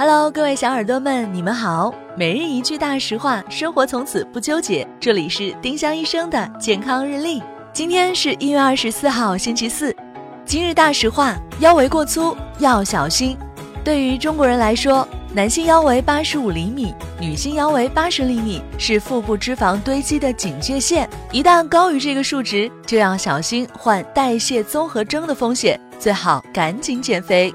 Hello，各位小耳朵们，你们好。每日一句大实话，生活从此不纠结。这里是丁香医生的健康日历。今天是一月二十四号，星期四。今日大实话：腰围过粗要小心。对于中国人来说，男性腰围八十五厘米，女性腰围八十厘米是腹部脂肪堆积的警戒线。一旦高于这个数值，就要小心患代谢综合征的风险，最好赶紧减肥。